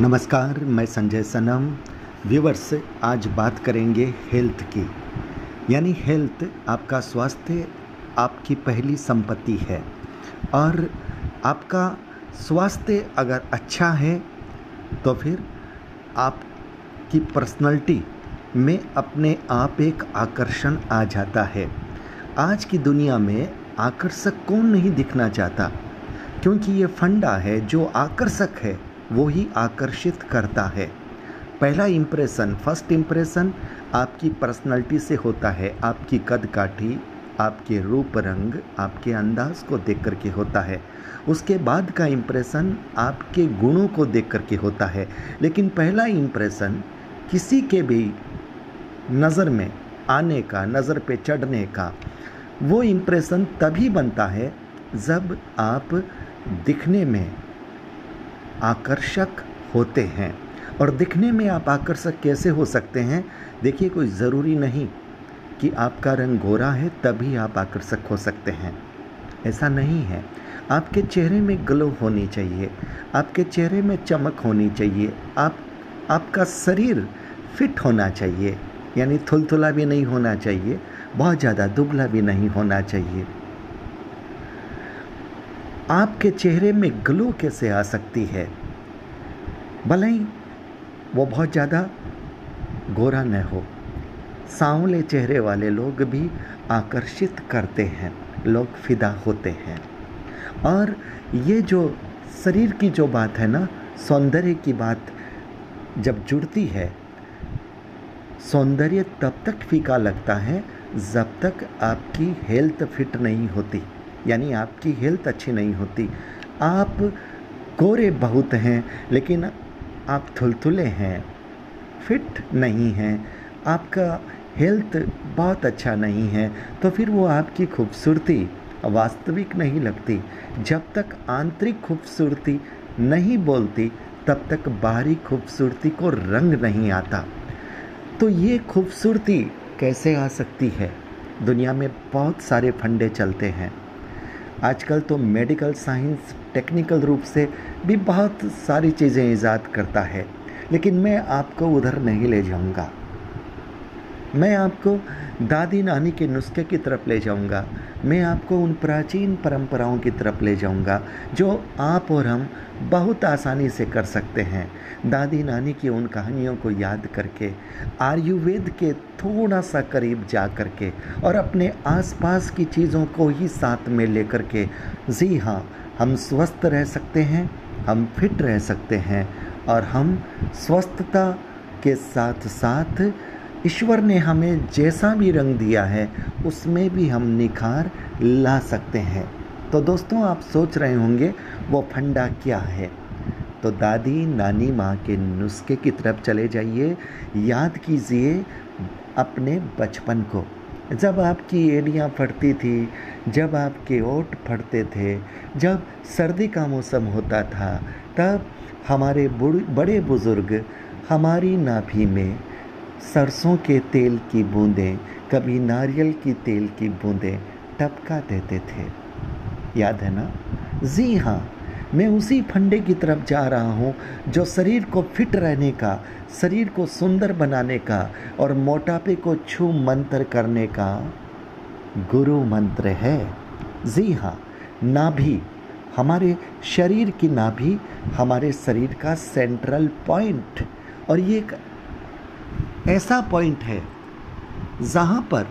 नमस्कार, मैं संजय सनम। व्यूवर्स, आज बात करेंगे हेल्थ की। यानी हेल्थ आपका स्वास्थ्य, आपकी पहली संपत्ति है। और आपका स्वास्थ्य अगर अच्छा है तो फिर आपकी पर्सनैलिटी में अपने आप एक आकर्षण आ जाता है। आज की दुनिया में आकर्षक कौन नहीं दिखना चाहता? क्योंकि ये फंडा है जो आकर्षक है। वो ही आकर्षित करता है। पहला इम्प्रेशन फ़र्स्ट इम्प्रेशन आपकी पर्सनैलिटी से होता है। आपकी कद काठी आपके रूप रंग, आपके अंदाज को देख करके होता है। उसके बाद का इम्प्रेशन आपके गुणों को देख करके होता है। लेकिन पहला इम्प्रेशन किसी के भी नज़र में आने का, नज़र पे चढ़ने का, वो इम्प्रेशन तभी बनता है जब आप दिखने में आकर्षक होते हैं। और दिखने में आप आकर्षक कैसे हो सकते हैं? देखिए, कोई ज़रूरी नहीं कि आपका रंग गोरा है तभी आप आकर्षक हो सकते हैं। ऐसा नहीं है। आपके चेहरे में ग्लो होनी चाहिए। आपके चेहरे में चमक होनी चाहिए। आप, आपका शरीर फिट होना चाहिए। यानी थुलथुला भी नहीं होना चाहिए। बहुत ज़्यादा दुबला भी नहीं होना चाहिए। आपके चेहरे में ग्लो कैसे आ सकती है? भले ही वो बहुत ज़्यादा गोरा न हो। सांवले चेहरे वाले लोग भी आकर्षित करते हैं, लोग फिदा होते हैं। और ये जो शरीर की जो बात है ना, सौंदर्य की बात जब जुड़ती है, सौंदर्य तब तक फीका लगता है जब तक आपकी हेल्थ फिट नहीं होती। यानी आपकी हेल्थ अच्छी नहीं होती। आप गोरे बहुत हैं, लेकिन आप थुलथुले हैं, फिट नहीं हैं, आपका हेल्थ बहुत अच्छा नहीं है तो फिर वो आपकी खूबसूरती वास्तविक नहीं लगती। जब तक आंतरिक खूबसूरती नहीं बोलती, तब तक बाहरी खूबसूरती को रंग नहीं आता। तो ये खूबसूरती कैसे आ सकती है? दुनिया में बहुत सारे फंडे चलते हैं। आजकल तो मेडिकल साइंस टेक्निकल रूप से भी बहुत सारी चीज़ें ईजाद करता है। लेकिन मैं आपको उधर नहीं ले जाऊँगा। मैं आपको दादी नानी के नुस्खे की तरफ़ ले जाऊँगा। मैं आपको उन प्राचीन परंपराओं की तरफ़ ले जाऊँगा, जो आप और हम बहुत आसानी से कर सकते हैं। दादी नानी की उन कहानियों को याद करके, आयुर्वेद के थोड़ा सा करीब जा कर के और अपने आसपास की चीज़ों को ही साथ में लेकर के, जी हाँ हम स्वस्थ रह सकते हैं, हम फिट रह सकते हैं और हम स्वस्थता के साथ साथ ईश्वर ने हमें जैसा भी रंग दिया है, उसमें भी हम निखार ला सकते हैं। तो दोस्तों, आप सोच रहे होंगे, वो फंडा क्या है? तो दादी, नानी, माँ के नुस्खे की तरफ़ चले जाइए। याद कीजिए अपने बचपन को। जब आपकी एड़ियाँ फटती थी, जब आपके ओट फटते थे, जब सर्दी का मौसम होता था, तब हमारे बड़े बुज़ुर्ग हमारी नाभि में सरसों के तेल की बूंदें, कभी नारियल की तेल की बूंदें टपका देते थे। याद है ना? जी हाँ मैं उसी फंडे की तरफ़ जा रहा हूँ जो शरीर को फिट रहने का, शरीर को सुंदर बनाने का और मोटापे को छू मंत्र करने का गुरु मंत्र है। जी हाँ नाभि, हमारे शरीर की नाभि, हमारे शरीर का सेंट्रल पॉइंट और ये एक ऐसा पॉइंट है, जहाँ पर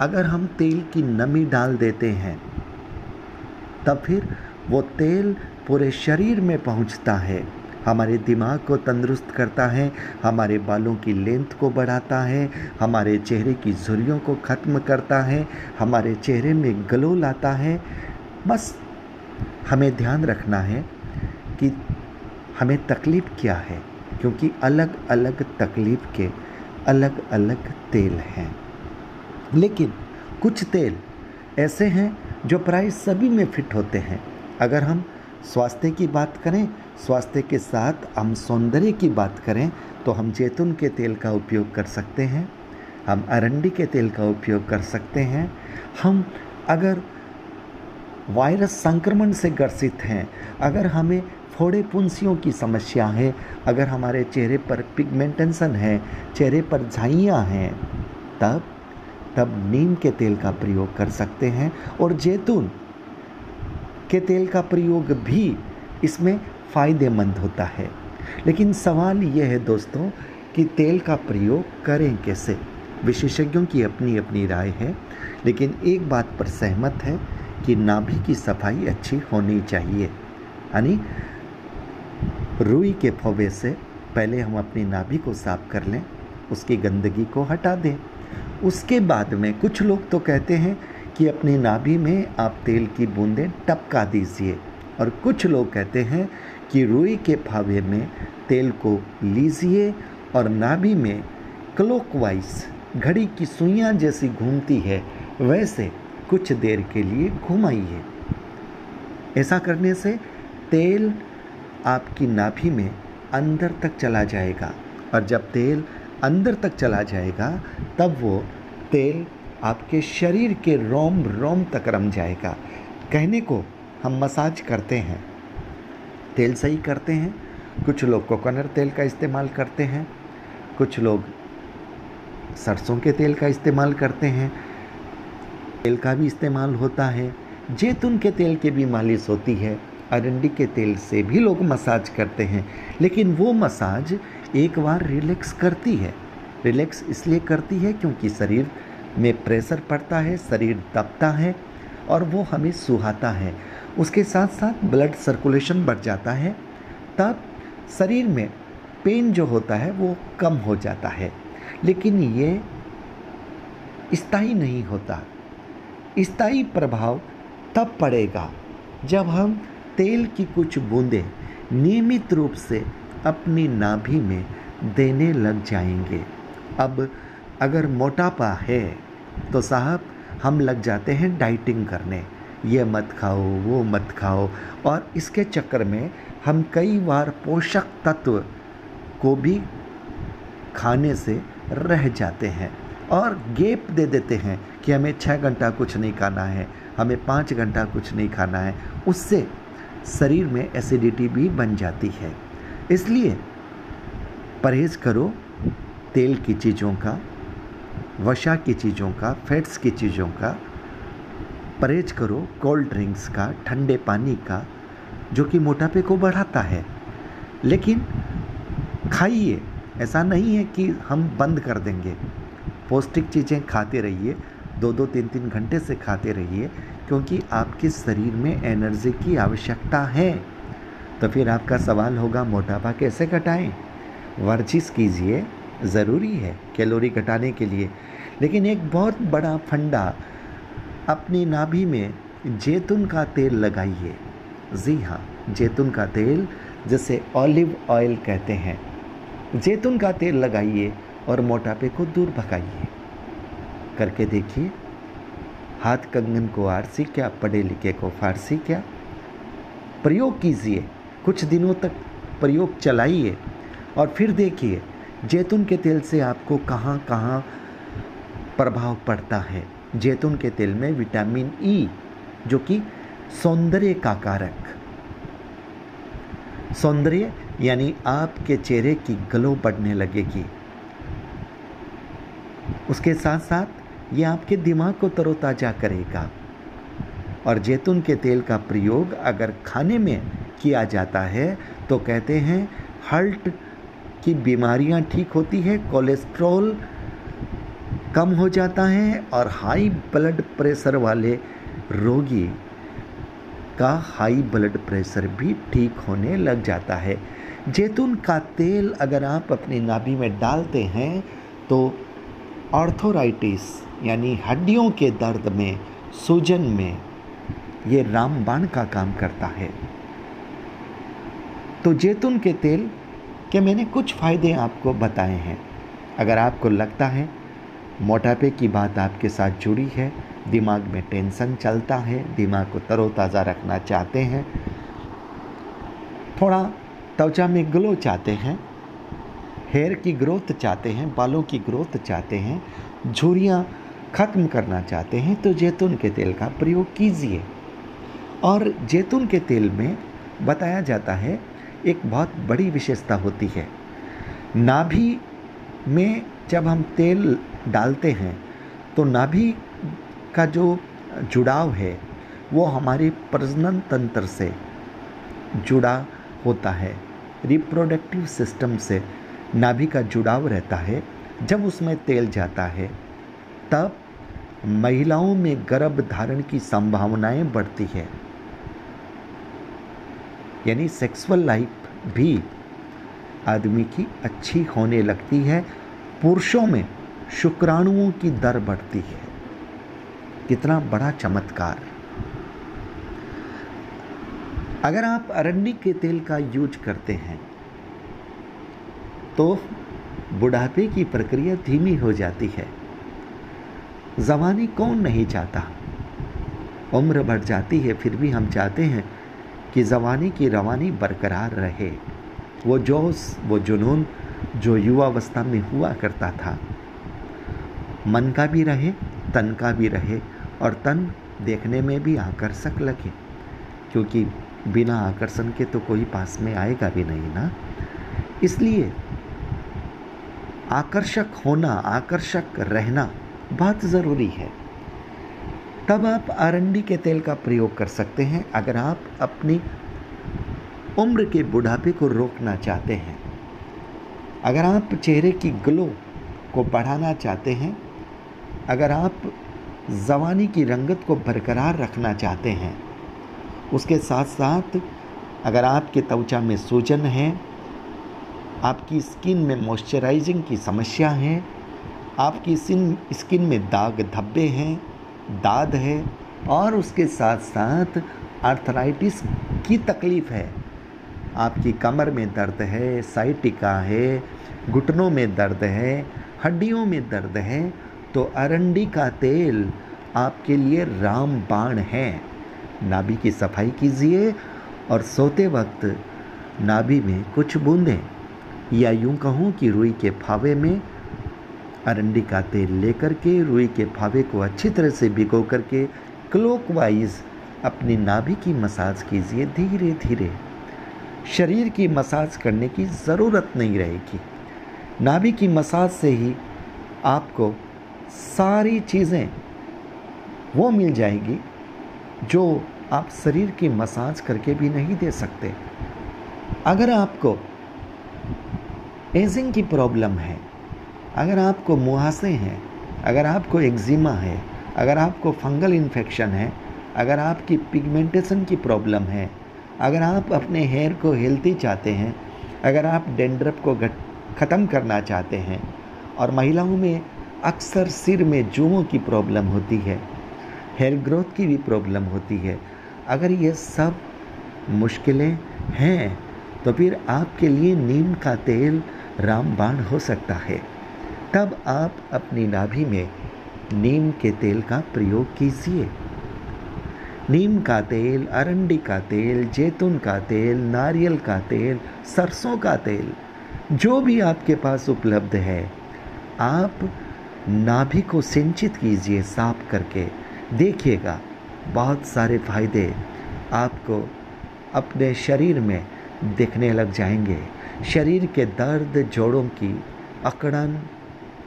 अगर हम तेल की नमी डाल देते हैं, तब फिर वो तेल पूरे शरीर में पहुँचता है। हमारे दिमाग को तंदुरुस्त करता है, हमारे बालों की लेंथ को बढ़ाता है, हमारे चेहरे की झुर्रियों को ख़त्म करता है, हमारे चेहरे में ग्लो लाता है। बस हमें ध्यान रखना है कि हमें तकलीफ़ क्या है, क्योंकि अलग अलग तकलीफ़ के अलग अलग तेल हैं। लेकिन कुछ तेल ऐसे हैं जो प्राय सभी में फिट होते हैं। अगर हम स्वास्थ्य की बात करें, स्वास्थ्य के साथ हम सौंदर्य की बात करें तो हम जैतून के तेल का उपयोग कर सकते हैं, हम अरंडी के तेल का उपयोग कर सकते हैं, हम अगर वायरस संक्रमण से ग्रसित हैं, अगर हमें फोड़े पुंसियों की समस्या है। अगर हमारे चेहरे पर पिगमेंटेंसन है, चेहरे पर झाइयाँ हैं, तब तब नीम के तेल का प्रयोग कर सकते हैं और जैतून के तेल का प्रयोग भी इसमें फ़ायदेमंद होता है। लेकिन सवाल यह है दोस्तों कि तेल का प्रयोग करें कैसे? विशेषज्ञों की अपनी अपनी राय है, लेकिन एक बात पर सहमत है कि नाभि की सफ़ाई अच्छी होनी चाहिए। यानी रुई के फौवे से पहले हम अपनी नाभि को साफ़ कर लें, उसकी गंदगी को हटा दें। उसके बाद में कुछ लोग तो कहते हैं कि अपनी नाभि में आप तेल की बूंदें टपका दीजिए और कुछ लोग कहते हैं कि रुई के फावे में तेल को लीजिए और नाभि में क्लोकवाइज घड़ी की सुइयाँ जैसी घूमती है, वैसे कुछ देर के लिए घुमाइए। ऐसा करने से तेल आपकी नाभि में अंदर तक चला जाएगा और जब तेल अंदर तक चला जाएगा, तब वो तेल आपके शरीर के रोम रोम तक रम जाएगा। कहने को हम मसाज करते हैं। तेल सही करते हैं। कुछ लोग कोकोनट तेल का इस्तेमाल करते हैं। कुछ लोग सरसों के तेल का इस्तेमाल करते हैं। तेल का भी इस्तेमाल होता है। जैतून के तेल की भी मालिश होती है। अरंडी के तेल से भी लोग मसाज करते हैं। लेकिन वो मसाज एक बार रिलैक्स करती है। रिलैक्स इसलिए करती है क्योंकि शरीर में प्रेशर पड़ता है, शरीर दबता है और वो हमें सुहाता है। उसके साथ साथ ब्लड सर्कुलेशन बढ़ जाता है। तब शरीर में पेन जो होता है वो कम हो जाता है। लेकिन ये स्थायी नहीं होता। स्थायी प्रभाव तब पड़ेगा जब हम तेल की कुछ बूंदें नियमित रूप से अपनी नाभि में देने लग जाएँगे। अब अगर मोटापा है तो साहब, हम लग जाते हैं डाइटिंग करने। ये मत खाओ, वो मत खाओ। और इसके चक्कर में हम कई बार पोषक तत्व को भी खाने से रह जाते हैं और गेप दे देते हैं कि हमें छः घंटा कुछ नहीं खाना है, हमें पाँच घंटा कुछ नहीं खाना है। उससे शरीर में एसिडिटी भी बन जाती है। इसलिए परहेज़ करो तेल की चीज़ों का वशा की चीज़ों का फैट्स की चीज़ों का। परहेज करो कोल्ड ड्रिंक्स का, ठंडे पानी का, जो कि मोटापे को बढ़ाता है। लेकिन खाइए, ऐसा नहीं है कि हम बंद कर देंगे। पौष्टिक चीज़ें खाते रहिए दो दो तीन तीन घंटे से खाते रहिए, क्योंकि आपके शरीर में एनर्जी की आवश्यकता है। तो फिर आपका सवाल होगा, मोटापा कैसे घटाएँ? वर्जिश कीजिए, ज़रूरी है कैलोरी घटाने के लिए। लेकिन एक बहुत बड़ा फंडा, अपनी नाभि में जैतून का तेल लगाइए। जी हाँ जैतून का तेल, जिसे ऑलिव ऑयल कहते हैं। जैतून का तेल लगाइए और मोटापे को दूर भगाइए। करके देखिए। हाथ कंगन को आरसी क्या पढ़े लिखे को फारसी क्या। प्रयोग कीजिए कुछ दिनों तक प्रयोग चलाइए और फिर देखिए जैतून के तेल से आपको कहाँ कहाँ प्रभाव पड़ता है। जैतून के तेल में विटामिन ई e, जो कि सौंदर्य का कारक। सौंदर्य यानी आपके चेहरे की ग्लो बढ़ने लगेगी। उसके साथ साथ ये आपके दिमाग को तरोताज़ा करेगा। और जैतून के तेल का प्रयोग अगर खाने में किया जाता है तो कहते हैं हल्ट की बीमारियाँ ठीक होती है, कोलेस्ट्रॉल कम हो जाता है और हाई ब्लड प्रेशर वाले रोगी का हाई ब्लड प्रेशर भी ठीक होने लग जाता है। जैतून का तेल अगर आप अपनी नाभि में डालते हैं तो ऑर्थोराइटिस यानी हड्डियों के दर्द में, सूजन में, ये रामबाण का काम करता है। तो जैतून के तेल के मैंने कुछ फ़ायदे आपको बताए हैं? अगर आपको लगता है, मोटापे की बात आपके साथ जुड़ी है, दिमाग में टेंशन चलता है, दिमाग को तरोताज़ा रखना चाहते हैं, थोड़ा त्वचा में ग्लो चाहते हैं हेयर की ग्रोथ चाहते हैं, बालों की ग्रोथ चाहते हैं, झुरियाँ ख़त्म करना चाहते हैं तो जैतून के तेल का प्रयोग कीजिए। और जैतून के तेल में बताया जाता है, एक बहुत बड़ी विशेषता होती है। नाभि में जब हम तेल डालते हैं तो नाभि का जो जुड़ाव है, वो हमारे प्रजनन तंत्र से जुड़ा होता है, रिप्रोडक्टिव सिस्टम से नाभि का जुड़ाव रहता है, जब उसमें तेल जाता है, तब महिलाओं में गर्भ धारण की संभावनाएँ बढ़ती है। यानी सेक्सुअल लाइफ भी आदमी की अच्छी होने लगती है, पुरुषों में शुक्राणुओं की दर बढ़ती है। कितना बड़ा चमत्कार। अगर आप अरंडी के तेल का यूज़ करते हैं तो बुढ़ापे की प्रक्रिया धीमी हो जाती है। जवानी कौन नहीं चाहता? उम्र बढ़ जाती है, फिर भी हम चाहते हैं कि जवानी की रवानी बरकरार रहे। वो जोश, वो जुनून, जो युवावस्था में हुआ करता था। मन का भी रहे, तन का भी रहे और तन देखने में भी आकर्षक लगे। क्योंकि बिना आकर्षण के तो कोई पास में आएगा भी नहीं ना। इसलिए आकर्षक होना, आकर्षक रहना बहुत ज़रूरी है। तब आप आरंडी के तेल का प्रयोग कर सकते हैं, अगर आप अपनी उम्र के बुढ़ापे को रोकना चाहते हैं। अगर आप चेहरे की ग्लो को बढ़ाना चाहते हैं, अगर आप जवानी की रंगत को बरकरार रखना चाहते हैं, उसके साथ साथ अगर आपके त्वचा में सूजन है आपकी स्किन में मॉइस्चराइजिंग की समस्या है, आपकी स्किन स्किन में दाग धब्बे हैं, दाद है, और उसके साथ साथ आर्थराइटिस की तकलीफ़ है। आपकी कमर में दर्द है, साइटिका है, घुटनों में दर्द है, हड्डियों में दर्द है तो अरंडी का तेल आपके लिए रामबाण है। नाभि की सफ़ाई कीजिए और सोते वक्त नाभि में कुछ बूंदें। या यूँ कहूँ कि रुई के फावे में अरंडी का तेल लेकर के, रुई के फावे को अच्छी तरह से भिगो करके क्लोकवाइज अपनी नाभि की मसाज कीजिए धीरे धीरे शरीर की मसाज करने की ज़रूरत नहीं रहेगी। नाभि की मसाज से ही आपको सारी चीज़ें वो मिल जाएगी जो आप शरीर की मसाज करके भी नहीं दे सकते। अगर आपको एजिंग की प्रॉब्लम है। अगर आपको मुहासे हैं, अगर आपको एक्जिमा है, अगर आपको फंगल इन्फेक्शन है, अगर आपकी पिगमेंटेशन की प्रॉब्लम है, अगर आप अपने हेयर को हेल्थी चाहते हैं, अगर आप डेंड्रप को ख़त्म करना चाहते हैं, और महिलाओं में अक्सर सिर में जुओं की प्रॉब्लम होती है हेयर ग्रोथ की भी प्रॉब्लम होती है, अगर ये सब मुश्किलें हैं तो फिर आपके लिए नीम का तेल रामबाण हो सकता है। तब आप अपनी नाभि में नीम के तेल का प्रयोग कीजिए। नीम का तेल, अरंडी का तेल, जैतून का तेल, नारियल का तेल, सरसों का तेल, जो भी आपके पास उपलब्ध है, आप नाभि को सिंचित कीजिए साफ़ करके। देखिएगा, बहुत सारे फ़ायदे आपको अपने शरीर में दिखने लग जाएँगे। शरीर के दर्द जोड़ों की अकड़न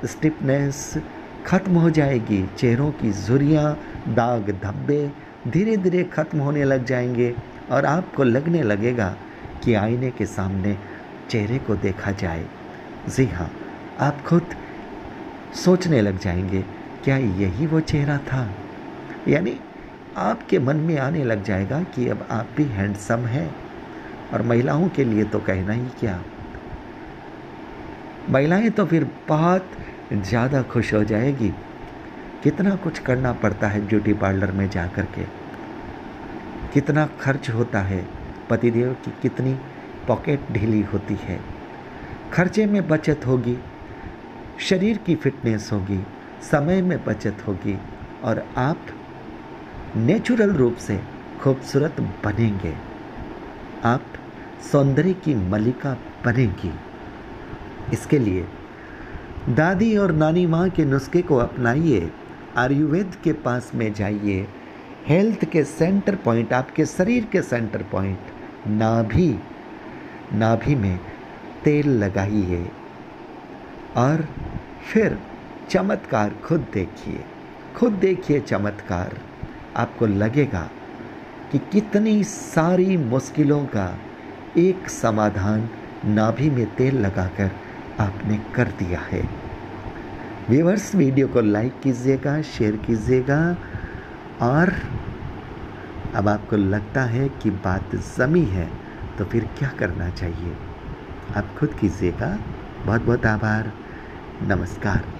स्टिफनेस खत्म हो जाएगी। चेहरों की झुरियाँ, दाग धब्बे धीरे धीरे खत्म होने लग जाएँगे और आपको लगने लगेगा कि आईने के सामने चेहरे को देखा जाए। जी हाँ आप खुद सोचने लग जाएँगे, क्या यही वो चेहरा था? यानी आपके मन में आने लग जाएगा कि अब आप भी हैंडसम हैं। और महिलाओं के लिए तो कहना ही क्या। महिलाएँ तो फिर बहुत ज़्यादा खुश हो जाएगी। कितना कुछ करना पड़ता है ब्यूटी पार्लर में जा कर के। कितना खर्च होता है, पतिदेव की कितनी पॉकेट ढीली होती है। खर्चे में बचत होगी, शरीर की फिटनेस होगी, समय में बचत होगी और आप नेचुरल रूप से खूबसूरत बनेंगे। आप सौंदर्य की मलिका बनेगी। इसके लिए दादी और नानी माँ के नुस्खे को अपनाइए, आयुर्वेद के पास में जाइए, हेल्थ के सेंटर पॉइंट, आपके शरीर के सेंटर पॉइंट, नाभि नाभि में तेल लगाइए और फिर चमत्कार खुद देखिए खुद देखिए चमत्कार, आपको लगेगा कि कितनी सारी मुश्किलों का एक समाधान नाभि में तेल लगाकर आपने कर दिया है। व्यूवर्स वीडियो को लाइक कीजिएगा, शेयर कीजिएगा और अब आपको लगता है कि बात जमी है तो फिर क्या करना चाहिए? आप खुद कीजिएगा। बहुत बहुत आभार। नमस्कार।